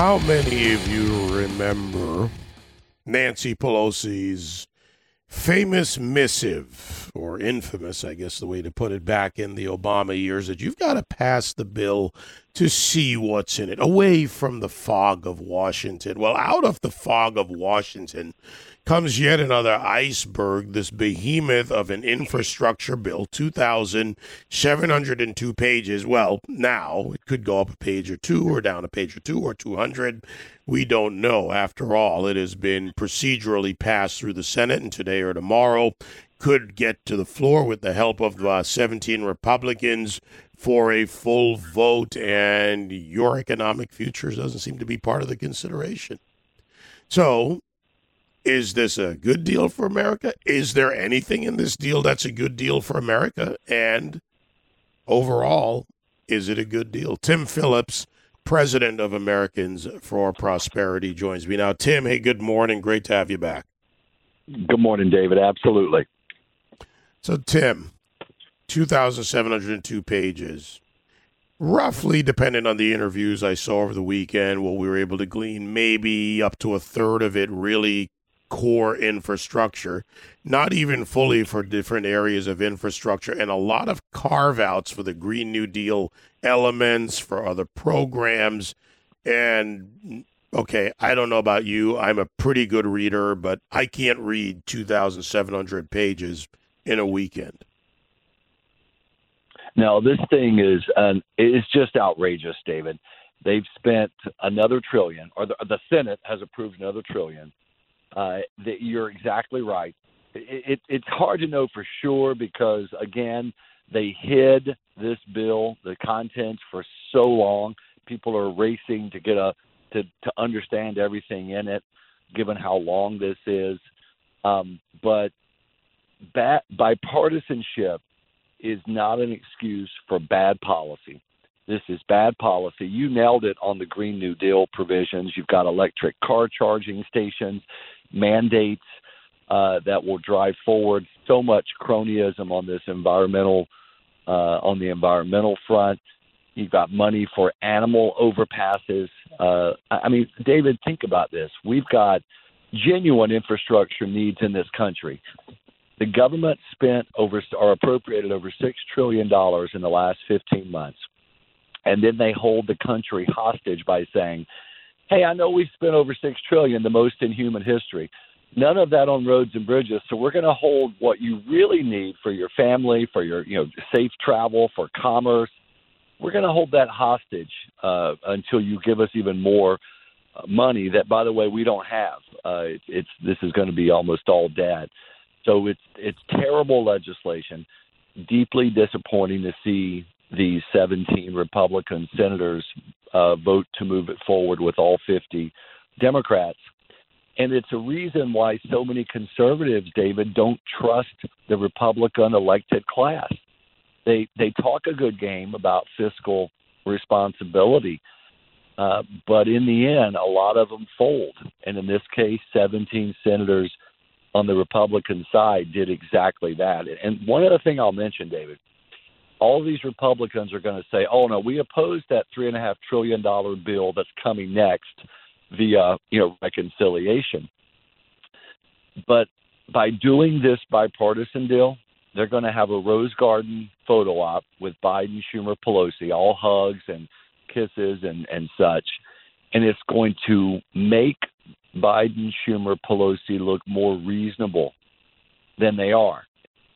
How many of you remember Nancy Pelosi's famous missive, or infamous, I guess the way to put it, back in the Obama years that you've got to pass the bill to see what's in it, away from the fog of Washington. Well, out of the fog of Washington comes yet another iceberg, this behemoth of an infrastructure bill, 2,702 pages. Well, now it could go up a page or two, or down a page or two, or 200. We don't know. After all, it has been procedurally passed through the Senate, and today or tomorrow could get to the floor with the help of uh, 17 Republicans for a full vote, and your economic futures doesn't seem to be part of the consideration. So, is this a good deal for America? Is there anything in this deal that's a good deal for America? And overall, is it a good deal? Tim Phillips, president of Americans for Prosperity, joins me now. Tim, hey, good morning. Great to have you back. Good morning, David. Absolutely. So, Tim, 2,702 pages. Roughly, depending on the interviews I saw over the weekend, what we were able to glean, maybe up to a third of it really core infrastructure, not even fully for different areas of infrastructure, and a lot of carve outs for the Green New Deal elements, for other programs. And okay, I don't know about you. I'm a pretty good reader, but I can't read 2,700 pages in a weekend. No, this thing is is just outrageous, David. They've spent another trillion, or the, the Senate has approved another trillion uh, you're exactly right. It, it, it's hard to know for sure because again, they hid this bill, the contents for so long. People are racing to get a to to understand everything in it, given how long this is. Um, but bipartisanship is not an excuse for bad policy. This is bad policy. You nailed it on the Green New Deal provisions. You've got electric car charging stations mandates uh, that will drive forward so much cronyism on this environmental uh, on the environmental front. You've got money for animal overpasses. Uh, I mean, David, think about this. We've got genuine infrastructure needs in this country. The government spent over or appropriated over six trillion dollars in the last 15 months, and then they hold the country hostage by saying, hey, I know we've spent over six trillion, the most in human history. None of that on roads and bridges. So we're going to hold what you really need for your family, for your you know safe travel, for commerce. We're going to hold that hostage uh, until you give us even more uh, money. That, by the way, we don't have. Uh, it, it's this is going to be almost all debt. So it's it's terrible legislation. Deeply disappointing to see these 17 Republican senators uh, vote to move it forward with all 50 Democrats. And it's a reason why so many conservatives, David, don't trust the Republican elected class. They they talk a good game about fiscal responsibility, uh, but in the end, a lot of them fold. And in this case, 17 senators on the Republican side did exactly that. And one other thing I'll mention, David, all these Republicans are going to say, "Oh no, we oppose that three and a half trillion dollar bill that's coming next via you know reconciliation." But by doing this bipartisan deal, they're going to have a rose garden photo op with Biden, Schumer, Pelosi, all hugs and kisses and and such, and it's going to make Biden, Schumer, Pelosi look more reasonable than they are,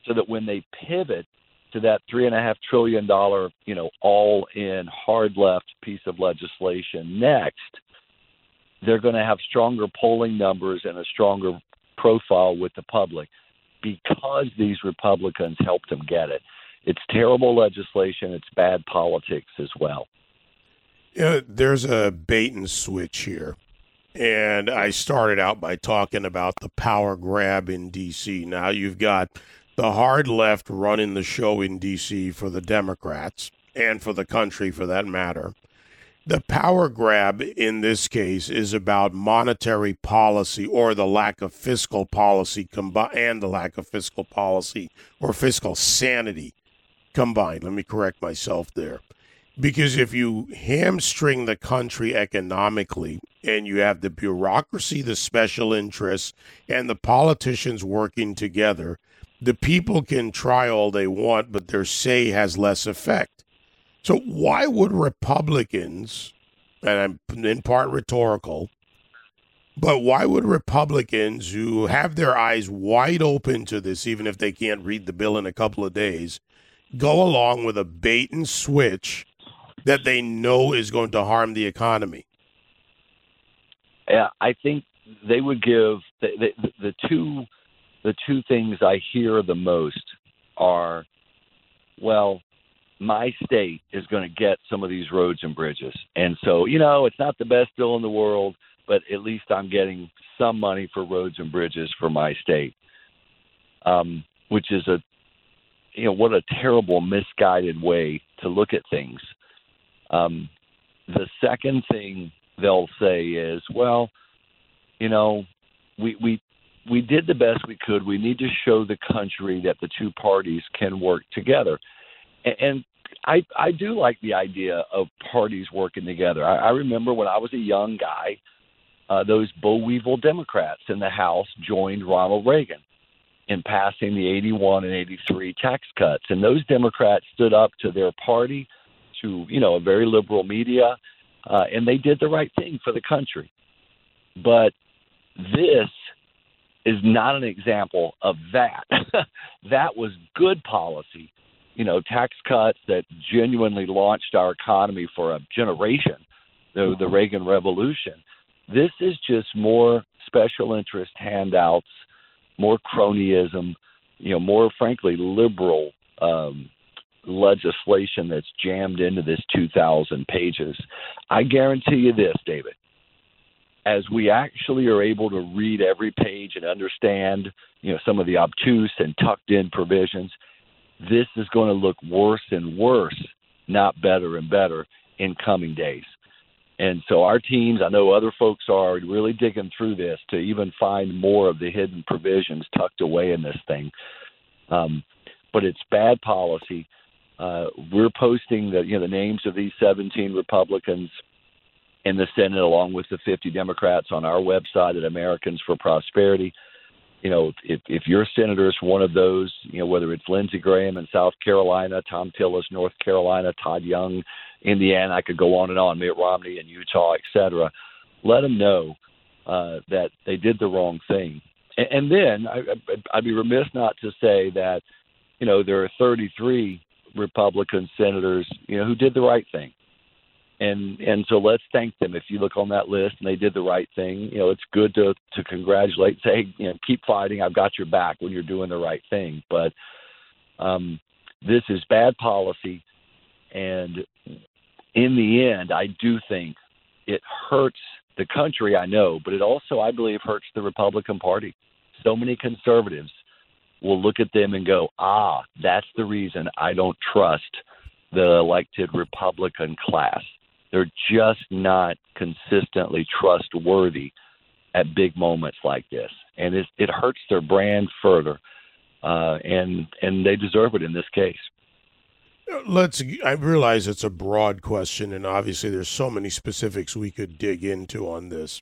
so that when they pivot to that three and a half trillion dollar, you know, all in hard left piece of legislation next, they're going to have stronger polling numbers and a stronger profile with the public because these Republicans helped them get it. It's terrible legislation. It's bad politics as well. Yeah, there's a bait and switch here. And I started out by talking about the power grab in D.C. Now you've got the hard left running the show in D.C. for the Democrats and for the country for that matter. The power grab in this case is about monetary policy or the lack of fiscal policy combi- and the lack of fiscal policy or fiscal sanity combined. Let me correct myself there. Because if you hamstring the country economically and you have the bureaucracy, the special interests, and the politicians working together, the people can try all they want, but their say has less effect. So, why would Republicans, and I'm in part rhetorical, but why would Republicans who have their eyes wide open to this, even if they can't read the bill in a couple of days, go along with a bait and switch that they know is going to harm the economy? Yeah, I think they would give the, the, the two the two things I hear the most are, well, my state is going to get some of these roads and bridges, and so you know it's not the best bill in the world, but at least I'm getting some money for roads and bridges for my state, um, which is a you know what a terrible misguided way to look at things. Um, the second thing they'll say is, well, you know, we we we did the best we could. We need to show the country that the two parties can work together. And, and I I do like the idea of parties working together. I, I remember when I was a young guy, uh, those boll weevil Democrats in the House joined Ronald Reagan in passing the 81 and 83 tax cuts, and those Democrats stood up to their party, to you know a very liberal media, uh, and they did the right thing for the country. But this is not an example of that. that was good policy, you know, tax cuts that genuinely launched our economy for a generation, the, the Reagan Revolution. This is just more special interest handouts, more cronyism, you know, more frankly liberal um, legislation that's jammed into this 2,000 pages. I guarantee you this, David. As we actually are able to read every page and understand, you know, some of the obtuse and tucked in provisions, this is going to look worse and worse, not better and better in coming days. And so our teams, I know other folks are really digging through this to even find more of the hidden provisions tucked away in this thing. Um, but it's bad policy. Uh, we're posting the you know the names of these 17 Republicans in the Senate along with the 50 Democrats on our website at Americans for Prosperity. You know, if if your senator is one of those, you know, whether it's Lindsey Graham in South Carolina, Thom Tillis, North Carolina, Todd Young, Indiana, I could go on and on, Mitt Romney in Utah, et cetera. Let them know uh, that they did the wrong thing. And, and then I, I'd be remiss not to say that, you know, there are 33 Republican senators, you know, who did the right thing. And and so let's thank them. If you look on that list and they did the right thing, you know, it's good to to congratulate, say, you know, keep fighting. I've got your back when you're doing the right thing. But um, this is bad policy, and in the end, I do think it hurts the country. I know, but it also, I believe, hurts the Republican Party. So many conservatives will look at them and go, ah, that's the reason I don't trust the elected Republican class. They're just not consistently trustworthy at big moments like this, and it, it hurts their brand further. Uh, and and they deserve it in this case. Let's. I realize it's a broad question, and obviously there's so many specifics we could dig into on this.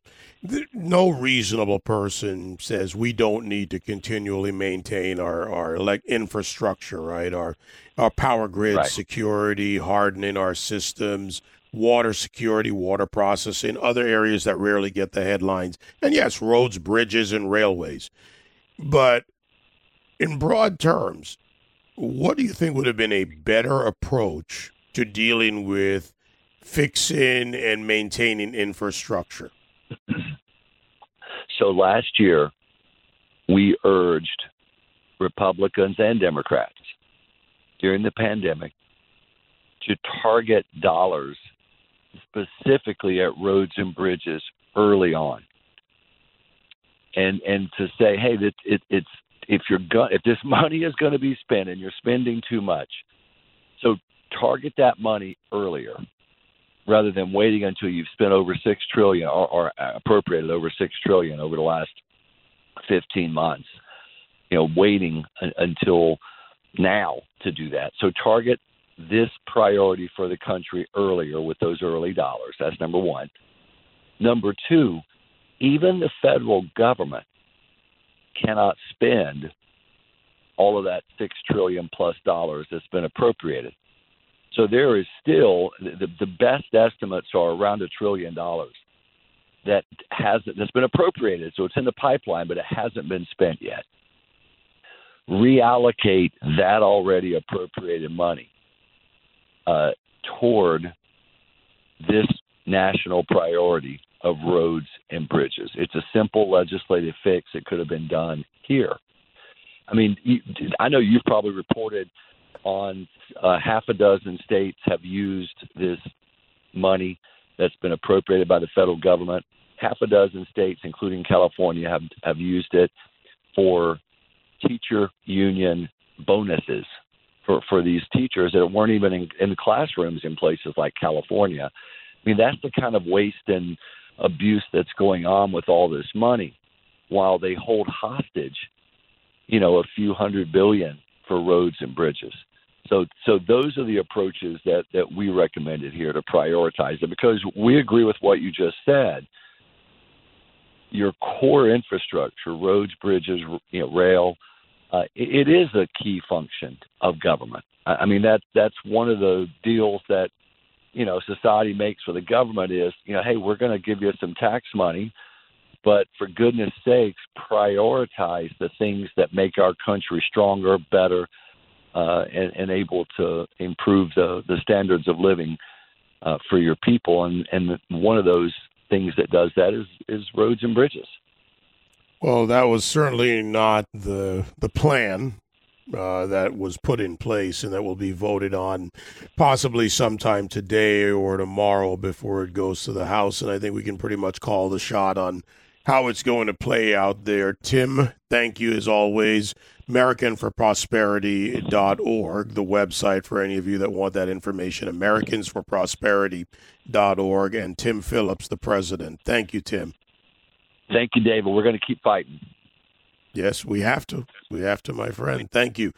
No reasonable person says we don't need to continually maintain our our like infrastructure, right? Our our power grid right. security, hardening our systems, water security, water processing, other areas that rarely get the headlines, and yes, roads, bridges, and railways. But in broad terms, what do you think would have been a better approach to dealing with fixing and maintaining infrastructure? So last year, we urged Republicans and Democrats during the pandemic to target dollars specifically at roads and bridges early on and and to say hey that it, it's if you're go- if this money is going to be spent and you're spending too much, so target that money earlier rather than waiting until you've spent over six trillion or, or appropriated over six trillion over the last 15 months. You know, waiting until now to do that. So target this priority for the country earlier with those early dollars. That's number one. Number two, even the federal government cannot spend all of that six trillion plus dollars that's been appropriated. So there is still the, the best estimates are around a trillion dollars that hasn't that's been appropriated. So it's in the pipeline, but it hasn't been spent yet. Reallocate that already appropriated money uh, toward this national priority of roads and bridges. It's a simple legislative fix that could have been done here. I mean, I know you've probably reported on uh, half a dozen states have used this money that's been appropriated by the federal government. Half a dozen states, including California, have have used it for teacher union bonuses for for these teachers that weren't even in, in classrooms in places like California. I mean, that's the kind of waste and abuse that's going on with all this money, while they hold hostage, you know, a few hundred billion for roads and bridges. So, so those are the approaches that that we recommended here to prioritize it because we agree with what you just said. Your core infrastructure, roads, bridges, you know, rail, uh, it, is a key function of government. I, I mean that that's one of the deals that you know society makes for the government is you know hey we're going to give you some tax money but for goodness sakes prioritize the things that make our country stronger better uh, and, and able to improve the, the standards of living uh, for your people. And, and one of those things that does that is, is roads and bridges. Well, that was certainly not the the plan uh, that was put in place and that will be voted on possibly sometime today or tomorrow before it goes to the House. And I think we can pretty much call the shot on how it's going to play out there. Tim, thank you as always. AmericanForProsperity.org, the website for any of you that want that information. AmericansForProsperity.org, and Tim Phillips, the president. Thank you, Tim. Thank you, David. We're going to keep fighting. Yes, we have to. We have to, my friend. Thank you.